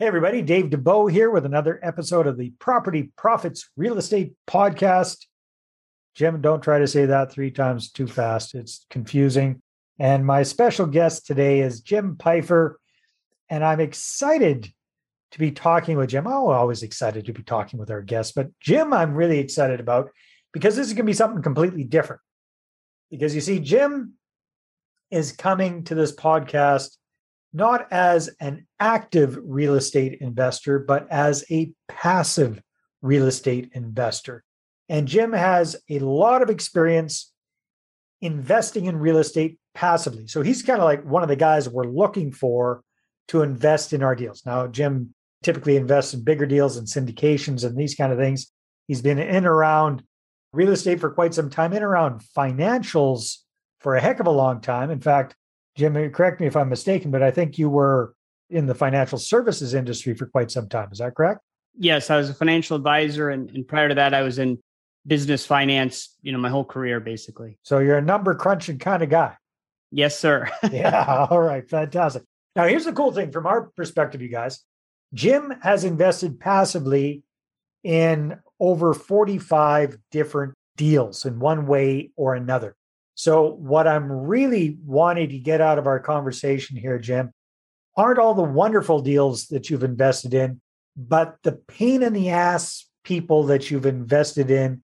Hey, everybody, Dave Dubeau here with another episode of the Property Profits Real Estate Podcast. Jim, don't try to say that three times too fast. It's confusing. And my special guest today is Jim Pfeiffer. And I'm excited to be talking with Jim. I'm always excited to be talking with our guests, but Jim, I'm really excited about because this is going to be something completely different. Because you see, Jim is coming to this podcast not as an active real estate investor, but as a passive real estate investor. And Jim has a lot of experience investing in real estate passively. So he's kind of like one of the guys we're looking for to invest in our deals. Now, Jim typically invests in bigger deals and syndications and these kind of things. He's been in around real estate for quite some time, in around financials for a heck of a long time. In fact, Jim, correct me if I'm mistaken, but I think you were in the financial services industry for quite some time. Is that correct? Yes, I was a financial advisor, and, and prior to that, I was in business finance. You know, my whole career basically. So you're a number crunching kind of guy. Yes, sir. yeah. All right. Fantastic. Now, here's the cool thing from our perspective, you guys. Jim has invested passively in over 45 different deals in one way or another. So, what I'm really wanting to get out of our conversation here, Jim, aren't all the wonderful deals that you've invested in, but the pain in the ass people that you've invested in,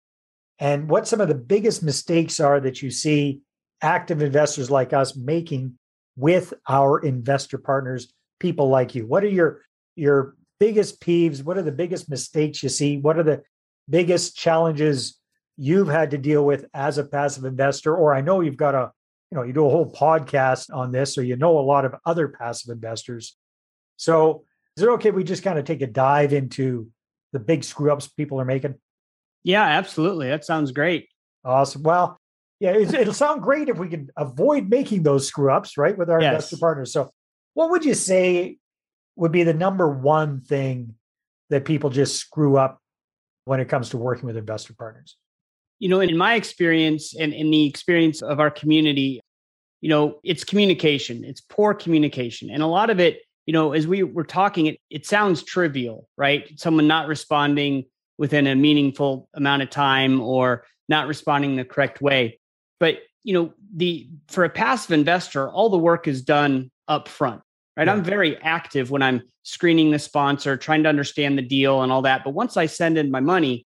and what some of the biggest mistakes are that you see active investors like us making with our investor partners, people like you. What are your your biggest peeves? What are the biggest mistakes you see? What are the biggest challenges you've had to deal with as a passive investor, or I know you've got a, you know, you do a whole podcast on this, so you know a lot of other passive investors. So is it okay if we just kind of take a dive into the big screw ups people are making? Yeah, absolutely. That sounds great. Awesome. Well, yeah, it'll sound great if we can avoid making those screw ups, right, with our yes. investor partners. So, what would you say would be the number one thing that people just screw up when it comes to working with investor partners? You know, in my experience and in the experience of our community, you know, it's communication, it's poor communication. And a lot of it, you know, as we were talking, it, it sounds trivial, right? Someone not responding within a meaningful amount of time or not responding the correct way. But, you know, the for a passive investor, all the work is done up front right? I'm very active when I'm screening the sponsor, trying to understand the deal and all that. But once I send in my money,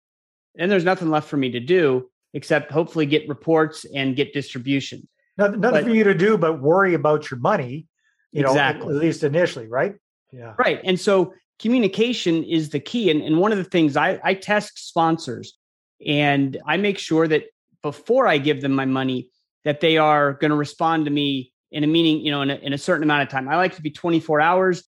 then there's nothing left for me to do except hopefully get reports and get distribution. Nothing, nothing but, for you to do but worry about your money, you exactly. know, at least initially, right? Yeah. Right. And so communication is the key. And, and one of the things I, I test sponsors and I make sure that before I give them my money, that they are going to respond to me in a meaning, you know, in a, in a certain amount of time. I like to be 24 hours,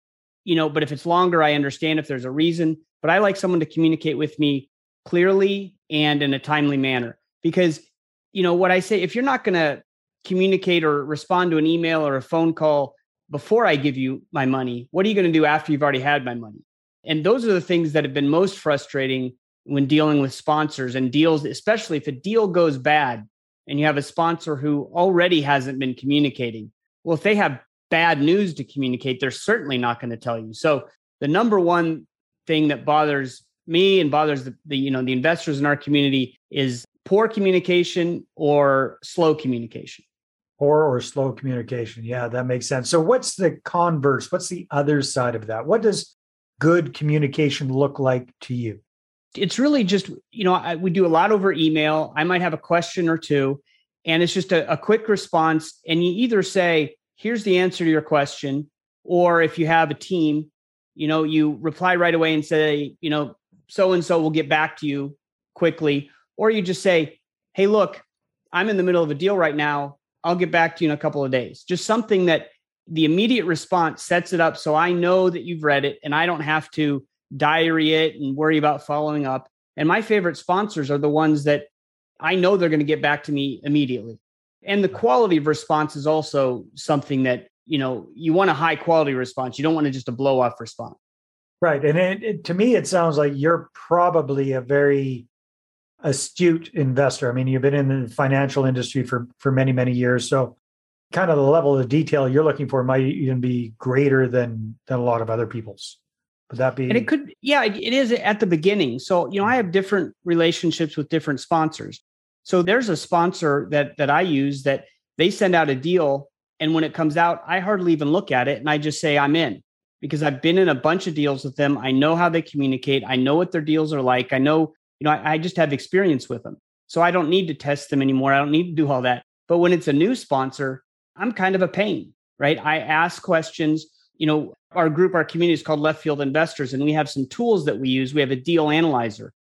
you know, but if it's longer, I understand if there's a reason. But I like someone to communicate with me clearly and in a timely manner because, you know, what I say, if you're not going to communicate or respond to an email or a phone call before I give you my money, what are you going to do after you've already had my money? And those are the things that have been most frustrating when dealing with sponsors and deals, especially if a deal goes bad and you have a sponsor who already hasn't been communicating. Well, if they have bad news to communicate, they're certainly not going to tell you. So the number one thing that bothers me and bothers the, the you know the investors in our community is poor communication or slow communication. Poor or slow communication. Yeah, that makes sense. So what's the converse? What's the other side of that? What does good communication look like to you? it's really just you know I, we do a lot over email i might have a question or two and it's just a, a quick response and you either say here's the answer to your question or if you have a team you know you reply right away and say you know so and so will get back to you quickly or you just say hey look i'm in the middle of a deal right now i'll get back to you in a couple of days just something that the immediate response sets it up so i know that you've read it and i don't have to diary it and worry about following up. And my favorite sponsors are the ones that I know they're going to get back to me immediately. And the quality of response is also something that, you know, you want a high quality response. You don't want to just a blow off response. Right. And it, it, to me, it sounds like you're probably a very astute investor. I mean, you've been in the financial industry for, for many, many years. So kind of the level of detail you're looking for might even be greater than, than a lot of other people's. Would that be? And it could, yeah, it is at the beginning. So, you know, I have different relationships with different sponsors. So there's a sponsor that that I use that they send out a deal. And when it comes out, I hardly even look at it and I just say I'm in because I've been in a bunch of deals with them. I know how they communicate. I know what their deals are like. I know, you know, I, I just have experience with them. So I don't need to test them anymore. I don't need to do all that. But when it's a new sponsor, I'm kind of a pain, right? I ask questions. You know, our group, our community is called Left Field Investors, and we have some tools that we use. We have a deal analyzer.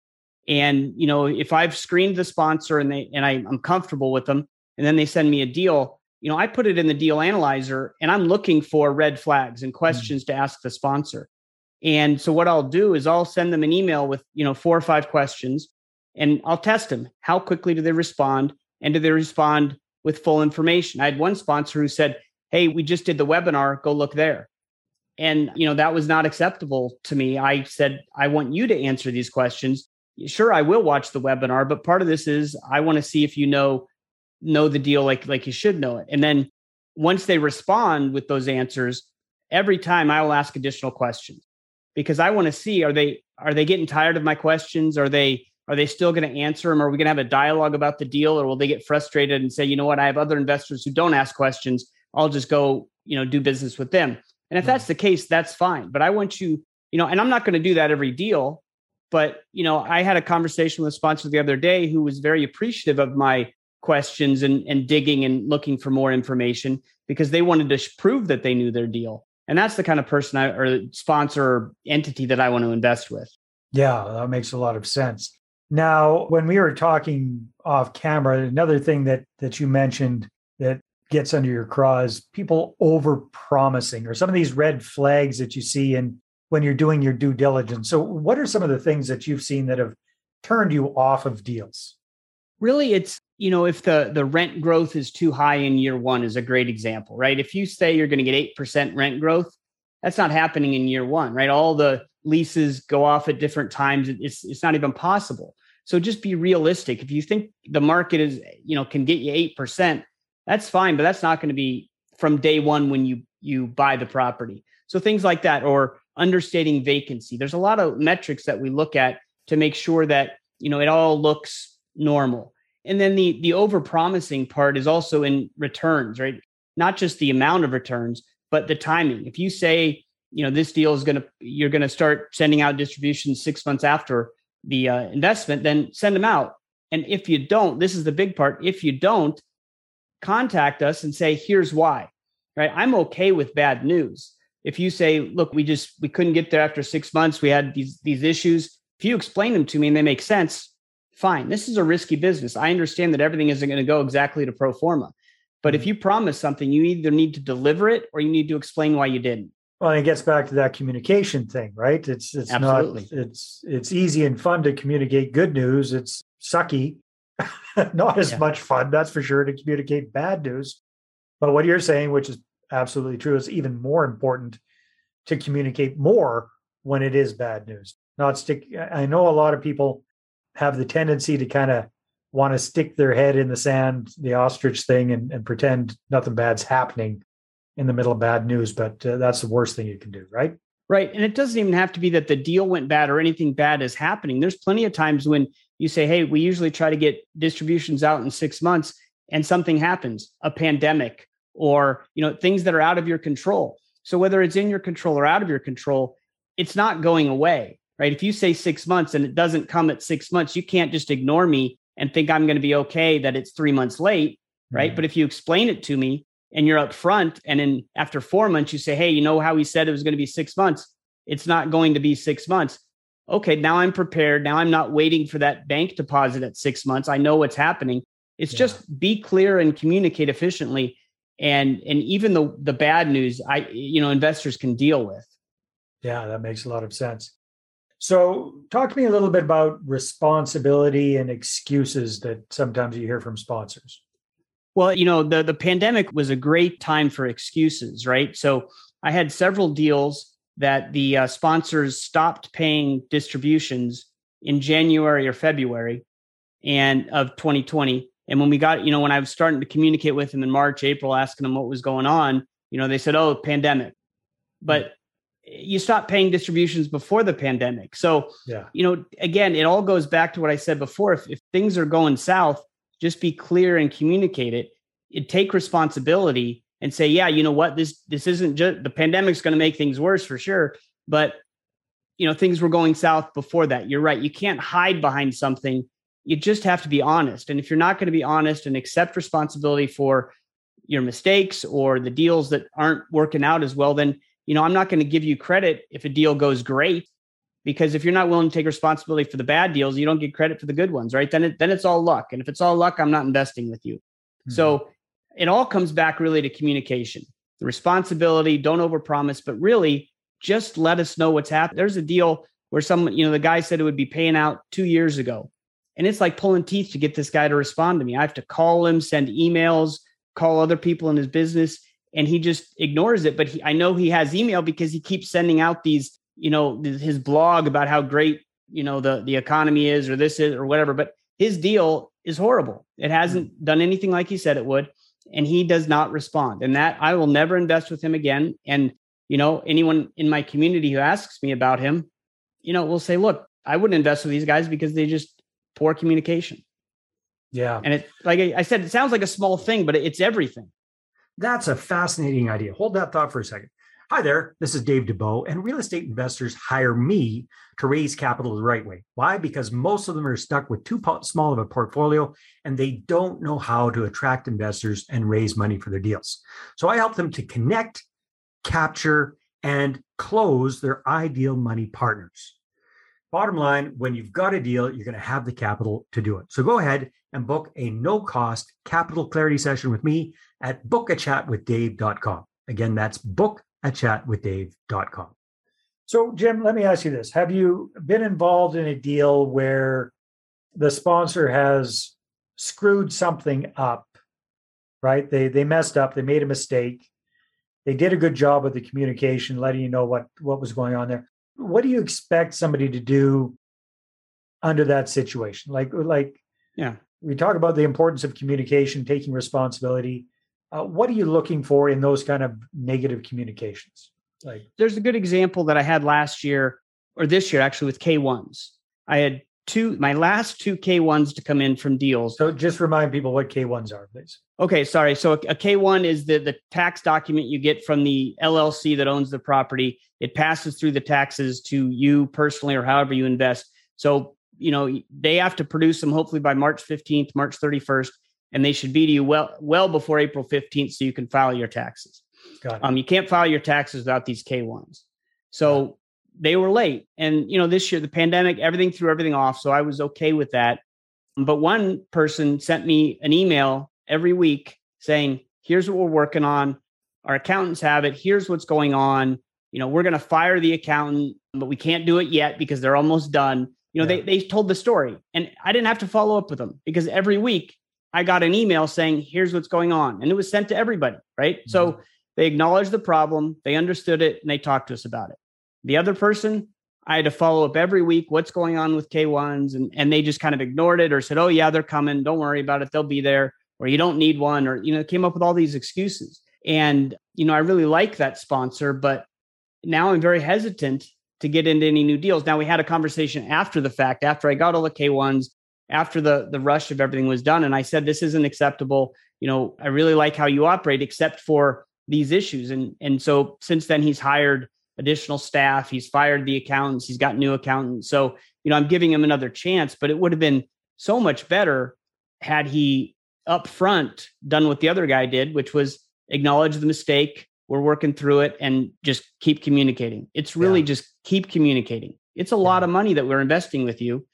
And, you know, if I've screened the sponsor and they and I, I'm comfortable with them, and then they send me a deal, you know, I put it in the deal analyzer and I'm looking for red flags and mm. questions mm-hmm. to ask the sponsor. And so what I'll do is I'll send them an email with, you know, four or five questions and I'll test them. How quickly do they respond? And do they respond with full information? I had one sponsor who said, Hey, we just did the webinar, go look there. And, you know, that was not acceptable to me. I said, I want you to answer these questions. Sure, I will watch the webinar, but part of this is I want to see if you know know the deal like like you should know it. And then once they respond with those answers, every time I will ask additional questions because I want to see are they are they getting tired of my questions? Are they are they still going to answer them? Are we going to have a dialogue about the deal, or will they get frustrated and say, you know what, I have other investors who don't ask questions. I'll just go, you know, do business with them. And if that's mm-hmm. the case, that's fine. But I want you, you know, and I'm not going to do that every deal. But you know, I had a conversation with a sponsor the other day who was very appreciative of my questions and, and digging and looking for more information because they wanted to prove that they knew their deal. And that's the kind of person I, or sponsor or entity that I want to invest with. Yeah, that makes a lot of sense. Now, when we were talking off camera, another thing that that you mentioned that gets under your craw is people over promising or some of these red flags that you see in when you're doing your due diligence. So what are some of the things that you've seen that have turned you off of deals? Really, it's you know, if the the rent growth is too high in year one is a great example, right? If you say you're going to get 8% rent growth, that's not happening in year one, right? All the leases go off at different times. It's it's not even possible. So just be realistic. If you think the market is, you know, can get you 8%, that's fine, but that's not going to be from day one when you you buy the property. So things like that or understating vacancy. There's a lot of metrics that we look at to make sure that, you know, it all looks normal and then the the over promising part is also in returns, right? Not just the amount of returns, but the timing. If you say, you know, this deal is going to you're going to start sending out distributions 6 months after the uh, investment, then send them out. And if you don't, this is the big part. If you don't, contact us and say, here's why. Right? I'm okay with bad news. If you say, look, we just we couldn't get there after 6 months, we had these these issues. If you explain them to me and they make sense, fine. This is a risky business. I understand that everything isn't going to go exactly to pro forma. But if mm-hmm. you promise something, you either need to deliver it or you need to explain why you didn't. Well, it gets back to that communication thing, right? It's it's Absolutely. not it's it's easy and fun to communicate good news. It's sucky, not as yeah. much fun, that's for sure, to communicate bad news. But what you're saying, which is absolutely true, is even more important to communicate more when it is bad news. Not stick. I know a lot of people have the tendency to kind of want to stick their head in the sand, the ostrich thing, and, and pretend nothing bad's happening in the middle of bad news. But uh, that's the worst thing you can do, right? Right. And it doesn't even have to be that the deal went bad or anything bad is happening. There's plenty of times when you say, hey, we usually try to get distributions out in six months and something happens, a pandemic or you know things that are out of your control. So whether it's in your control or out of your control, it's not going away right? If you say six months and it doesn't come at six months, you can't just ignore me and think I'm going to be okay that it's three months late, right? Mm-hmm. But if you explain it to me and you're upfront, and then after four months, you say, hey, you know how he said it was going to be six months? It's not going to be six months. Okay, now I'm prepared. Now I'm not waiting for that bank deposit at six months. I know what's happening. It's yeah. just be clear and communicate efficiently. And and even the the bad news, I you know, investors can deal with. Yeah, that makes a lot of sense. So, talk to me a little bit about responsibility and excuses that sometimes you hear from sponsors. Well, you know, the the pandemic was a great time for excuses, right? So, I had several deals that the uh, sponsors stopped paying distributions in January or February and of 2020. And when we got, you know, when I was starting to communicate with them in March, April, asking them what was going on, you know, they said, "Oh, pandemic." But you stopped paying distributions before the pandemic. So, yeah. you know, again, it all goes back to what I said before. If, if things are going south, just be clear and communicate it. it take responsibility and say, yeah, you know what, this this isn't just the pandemic's going to make things worse for sure, but you know things were going south before that. You're right. You can't hide behind something. You just have to be honest. And if you're not going to be honest and accept responsibility for your mistakes or the deals that aren't working out as well, then you know, I'm not going to give you credit if a deal goes great because if you're not willing to take responsibility for the bad deals, you don't get credit for the good ones, right? Then it, then it's all luck. And if it's all luck, I'm not investing with you. Mm-hmm. So it all comes back really to communication, the responsibility, don't overpromise, but really just let us know what's happening. There's a deal where someone, you know, the guy said it would be paying out two years ago. And it's like pulling teeth to get this guy to respond to me. I have to call him, send emails, call other people in his business and he just ignores it. But he, I know he has email because he keeps sending out these, you know, his blog about how great, you know, the, the economy is or this is or whatever. But his deal is horrible. It hasn't mm. done anything like he said it would. And he does not respond. And that I will never invest with him again. And, you know, anyone in my community who asks me about him, you know, will say, look, I wouldn't invest with these guys because they just poor communication. Yeah. And it, like I said, it sounds like a small thing, but it's everything. That's a fascinating idea. Hold that thought for a second. Hi there, this is Dave Dubeau, and real estate investors hire me to raise capital the right way. Why? Because most of them are stuck with too small of a portfolio and they don't know how to attract investors and raise money for their deals. So I help them to connect, capture, and close their ideal money partners. Bottom line, when you've got a deal, you're going to have the capital to do it. So go ahead and book a no cost capital clarity session with me at bookachatwithdave.com. Again, that's bookachatwithdave.com. So, Jim, let me ask you this Have you been involved in a deal where the sponsor has screwed something up, right? They, they messed up, they made a mistake. They did a good job with the communication, letting you know what, what was going on there what do you expect somebody to do under that situation? Like, like, yeah, we talk about the importance of communication, taking responsibility. Uh, what are you looking for in those kind of negative communications? Like, there's a good example that I had last year or this year actually with K1s. I had two my last two K1s to come in from deals. So just remind people what K1s are, please. Okay, sorry. So a, a K1 is the the tax document you get from the LLC that owns the property. It passes through the taxes to you personally or however you invest. So, you know, they have to produce them hopefully by March 15th, March 31st, and they should be to you well well before April 15th so you can file your taxes. Got it. Um, you can't file your taxes without these K1s. So they were late. And, you know, this year, the pandemic, everything threw everything off. So I was okay with that. But one person sent me an email every week saying, here's what we're working on. Our accountants have it. Here's what's going on. You know, we're going to fire the accountant, but we can't do it yet because they're almost done. You know, yeah. they, they told the story and I didn't have to follow up with them because every week I got an email saying, here's what's going on. And it was sent to everybody. Right. Mm-hmm. So they acknowledged the problem, they understood it, and they talked to us about it. The other person, I had to follow up every week what's going on with K1s, and, and they just kind of ignored it or said, oh, yeah, they're coming. Don't worry about it. They'll be there. Or you don't need one, or, you know, came up with all these excuses. And, you know, I really like that sponsor, but now I'm very hesitant to get into any new deals. Now we had a conversation after the fact, after I got all the K1s, after the the rush of everything was done, and I said this isn't acceptable. You know, I really like how you operate, except for these issues. And and so since then he's hired additional staff. He's fired the accountants. He's got new accountants. So, you know, I'm giving him another chance, but it would have been so much better had he up front done what the other guy did, which was acknowledge the mistake. We're working through it and just keep communicating. It's really yeah. just keep communicating. It's a yeah. lot of money that we're investing with you.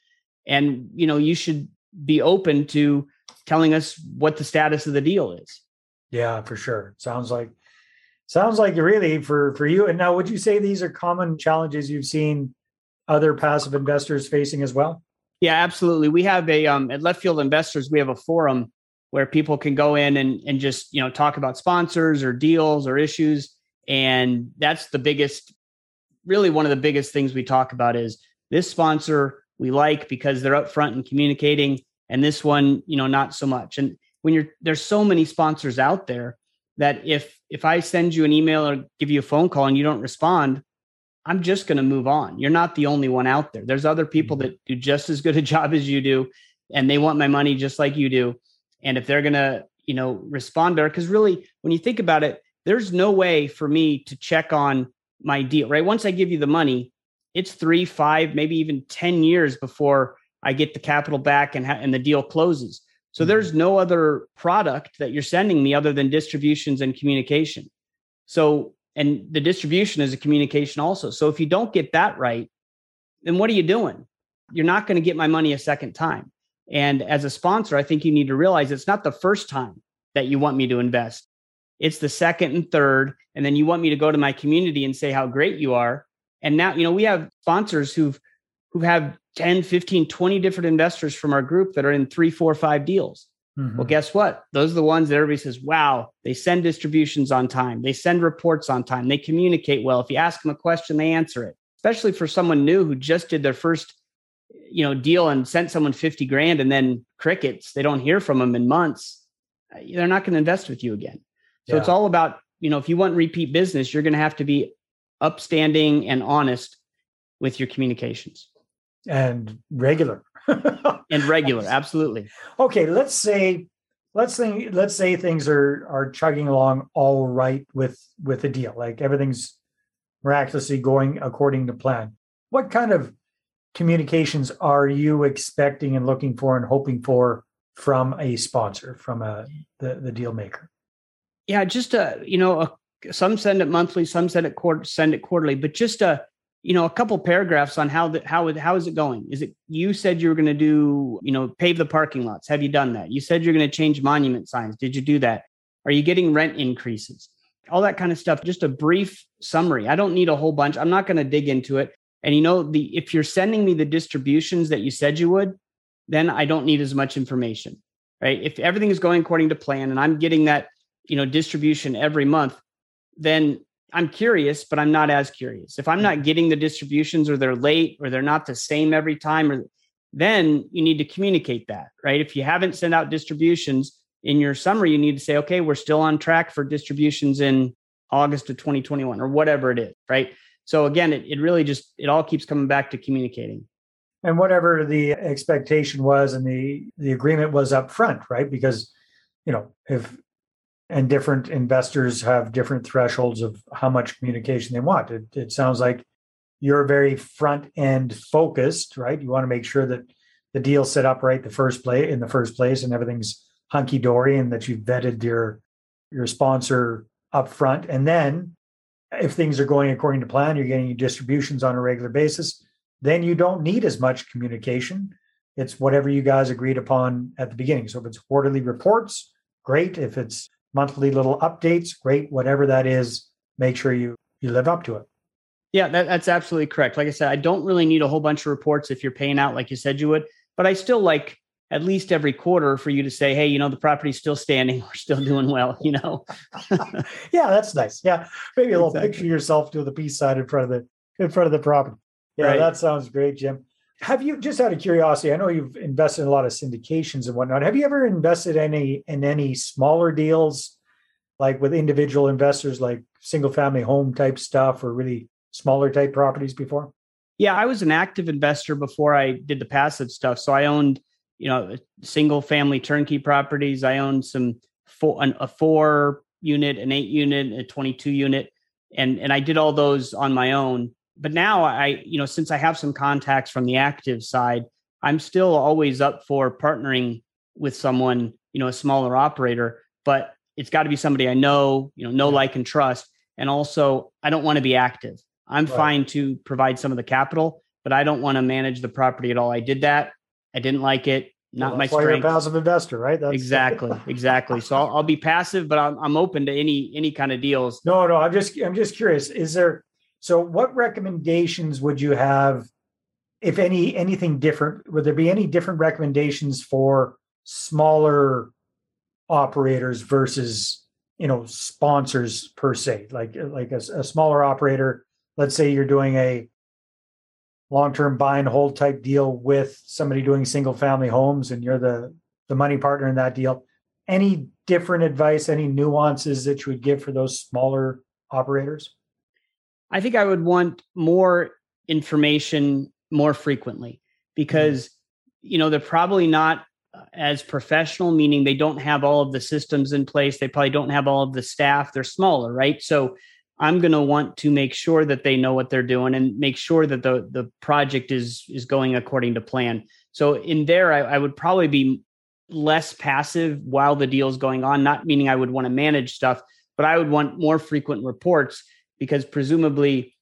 And, you know, you should be open to telling us what the status of the deal is. Yeah, for sure. Sounds like Sounds like really for for you. And now, would you say these are common challenges you've seen other passive investors facing as well? Yeah, absolutely. We have a um, at Left Field Investors. We have a forum where people can go in and and just you know talk about sponsors or deals or issues, and that's the biggest. Really, one of the biggest things we talk about is this sponsor we like because they're upfront and communicating, and this one, you know, not so much. And when you're there's so many sponsors out there that if if I send you an email or give you a phone call and you don't respond, I'm just going to move on. You're not the only one out there. There's other people mm-hmm. that do just as good a job as you do, and they want my money just like you do. And if they're going to, you know, respond better, because really, when you think about it, there's no way for me to check on my deal, right? Once I give you the money, it's three, five, maybe even 10 years before I get the capital back and, ha- and the deal closes. So there's no other product that you're sending me other than distributions and communication. So, and the distribution is a communication also. So if you don't get that right, then what are you doing? You're not going to get my money a second time. And as a sponsor, I think you need to realize it's not the first time that you want me to invest. It's the second and third. And then you want me to go to my community and say how great you are. And now, you know, we have sponsors who've who have 10, 15, 20 different investors from our group that are in three, four, five deals. Mm-hmm. Well, guess what? Those are the ones that everybody says, wow, they send distributions on time. They send reports on time. They communicate well. If you ask them a question, they answer it. Especially for someone new who just did their first, you know, deal and sent someone 50 grand and then crickets. They don't hear from them in months. They're not going to invest with you again. So yeah. it's all about, you know, if you want repeat business, you're going to have to be upstanding and honest with your communications and regular. And regular absolutely. Okay let's say let's say let's say things are are chugging along all right with with the deal like everything's miraculously going according to plan. What kind of communications are you expecting and looking for and hoping for from a sponsor from a the, the deal maker? Yeah just a you know a, some send it monthly some send it quarter send it quarterly but just a you know a couple paragraphs on how the how how is it going? Is it you said you were going to do you know pave the parking lots. Have you done that? You said you're going to change monument signs. Did you do that? Are you getting rent increases? All that kind of stuff. Just a brief summary. I don't need a whole bunch. I'm not going to dig into it. And you know the if you're sending me the distributions that you said you would then i don't need as much information right? If everything is going according to plan and i'm getting that you know distribution every month then I'm curious, but I'm not as curious. If I'm hmm. not getting the distributions or they're late or they're not the same every time, or then you need to communicate that, right? If you haven't sent out distributions in your summary, you need to say, okay, we're still on track for distributions in August of 2021 or whatever it is, right? So again, it, it really just it all keeps coming back to communicating. And whatever the expectation was and the the agreement was up front, right? Because you know, if and different investors have different thresholds of how much communication they want. It, it sounds like you're very front end focused, right? You want to make sure that the deal's set up right the first play in the first place and everything's hunky dory and that you've vetted your your sponsor up front. And then if things are going according to plan, you're getting your distributions on a regular basis, then you don't need as much communication. It's whatever you guys agreed upon at the beginning. So if it's quarterly reports, great. If it's monthly little updates, great. Whatever that is, make sure you you live up to it. Yeah, that, that's absolutely correct. Like I said, I don't really need a whole bunch of reports if you're paying out like you said you would, but I still like at least every quarter for you to say, hey, you know, the property's still standing, we're still doing well, you know. yeah, that's nice. Yeah. Maybe a little exactly. picture yourself to the peace sign in front of the in front of the property. Yeah, right. that sounds great, Jim. Have you just out of curiosity? I know you've invested in a lot of syndications and whatnot. Have you ever invested any in any smaller deals, like with individual investors, like single family home type stuff, or really smaller type properties before? Yeah, I was an active investor before I did the passive stuff. So I owned, you know, single family turnkey properties. I owned some four, a four unit, an eight unit, a twenty-two unit, and and I did all those on my own but now I, you know, since I have some contacts from the active side, I'm still always up for partnering with someone, you know, a smaller operator, but it's got to be somebody I know, you know, know, like, and trust. And also, I don't want to be active. I'm right. fine to provide some of the capital, but I don't want to manage the property at all. I did that. I didn't like it. Not well, my strength. Why you're a passive investor, right? That's exactly, exactly. So I'll, I'll, be passive, but I'm, I'm open to any any kind of deals. No, no. I'm just I'm just curious. Is there so, what recommendations would you have, if any, anything different? Would there be any different recommendations for smaller operators versus you know sponsors per se? Like uh, like a, a smaller operator, let's say you're doing a long-term buy and hold type deal with somebody doing single family homes and you're the the money partner in that deal any different advice any nuances that you would give for those smaller operators I think I would want more information more frequently because mm-hmm. you know they're probably not uh, as professional meaning they don't have all of the systems in place they probably don't have all of the staff they're smaller right so i'm going to want to make sure that they know what they're doing and make sure that the the project is is going according to plan so in there i, I would probably be less passive while the deal is going on not meaning i would want to manage stuff but i would want more frequent reports because presumably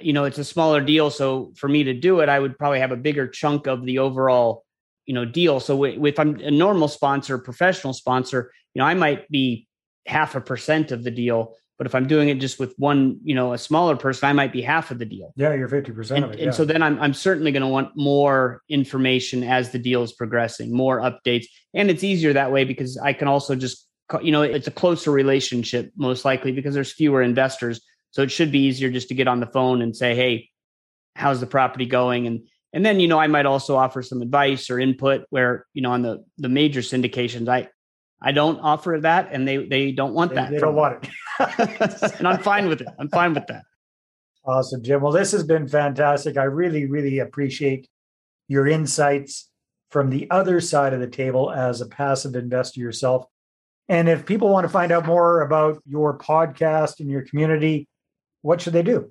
you know it's a smaller deal so for me to do it i would probably have a bigger chunk of the overall you know deal. So if i'm a normal sponsor professional sponsor you know i might be half a percent of the deal but if i'm doing it just with one you know a smaller person i might be half of the deal. Yeah you're 50% and, of it yeah. and so then i'm, I'm certainly going to want more information as the deal is progressing more updates. And it's easier that way because i can also just you know it's a closer relationship most likely because there's fewer investors so it should be easier just to get on the phone and say hey how's the property going and and then, you know, I might also offer some advice or input where, you know, on the the major syndications, I I don't offer that and they they don't want they, that. They don't want it. and I'm fine with it. I'm fine with that. Awesome, Jim. Well, this has been fantastic. I really, really appreciate your insights from the other side of the table as a passive investor yourself. And if people want to find out more about your podcast and your community, what should they do?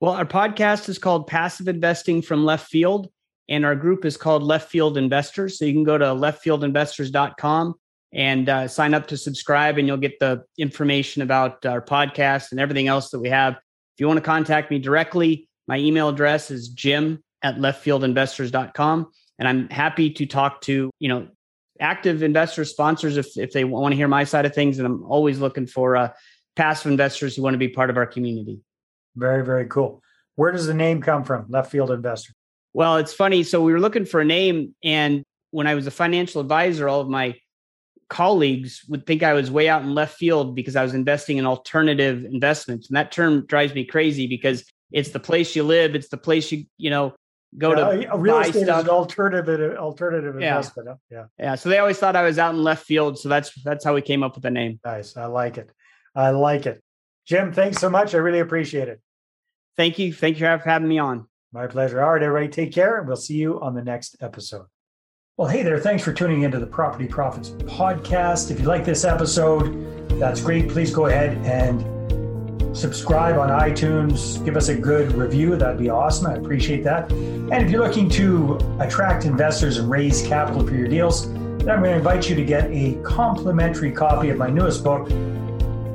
Well, our podcast is called Passive Investing from Left Field, and our group is called Left Field Investors. So you can go to leftfieldinvestors.com and uh, sign up to subscribe, and you'll get the information about our podcast and everything else that we have. If you want to contact me directly, my email address is jim at leftfieldinvestors.com. And I'm happy to talk to, you know, active investor sponsors if, if they want to hear my side of things. And I'm always looking for uh, passive investors who want to be part of our community. Very, very cool. Where does the name come from, Left Field Investor? Well, it's funny. So we were looking for a name, and when I was a financial advisor, all of my colleagues would think I was way out in left field because I was investing in alternative investments. And that term drives me crazy because it's the place you live, it's the place you, you know, go yeah, to real estate stuff. is an alternative alternative yeah. investment. Yeah. Yeah. So they always thought I was out in left field. So that's that's how we came up with the name. Nice. I like it. I like it. Jim, thanks so much. I really appreciate it. Thank you. Thank you for having me on. My pleasure. All right, everybody, take care, and we'll see you on the next episode. Well, hey there. Thanks for tuning into the Property Profits podcast. If you like this episode, that's great. Please go ahead and subscribe on iTunes. Give us a good review. That'd be awesome. I appreciate that. And if you're looking to attract investors and raise capital for your deals, then I'm going to invite you to get a complimentary copy of my newest book,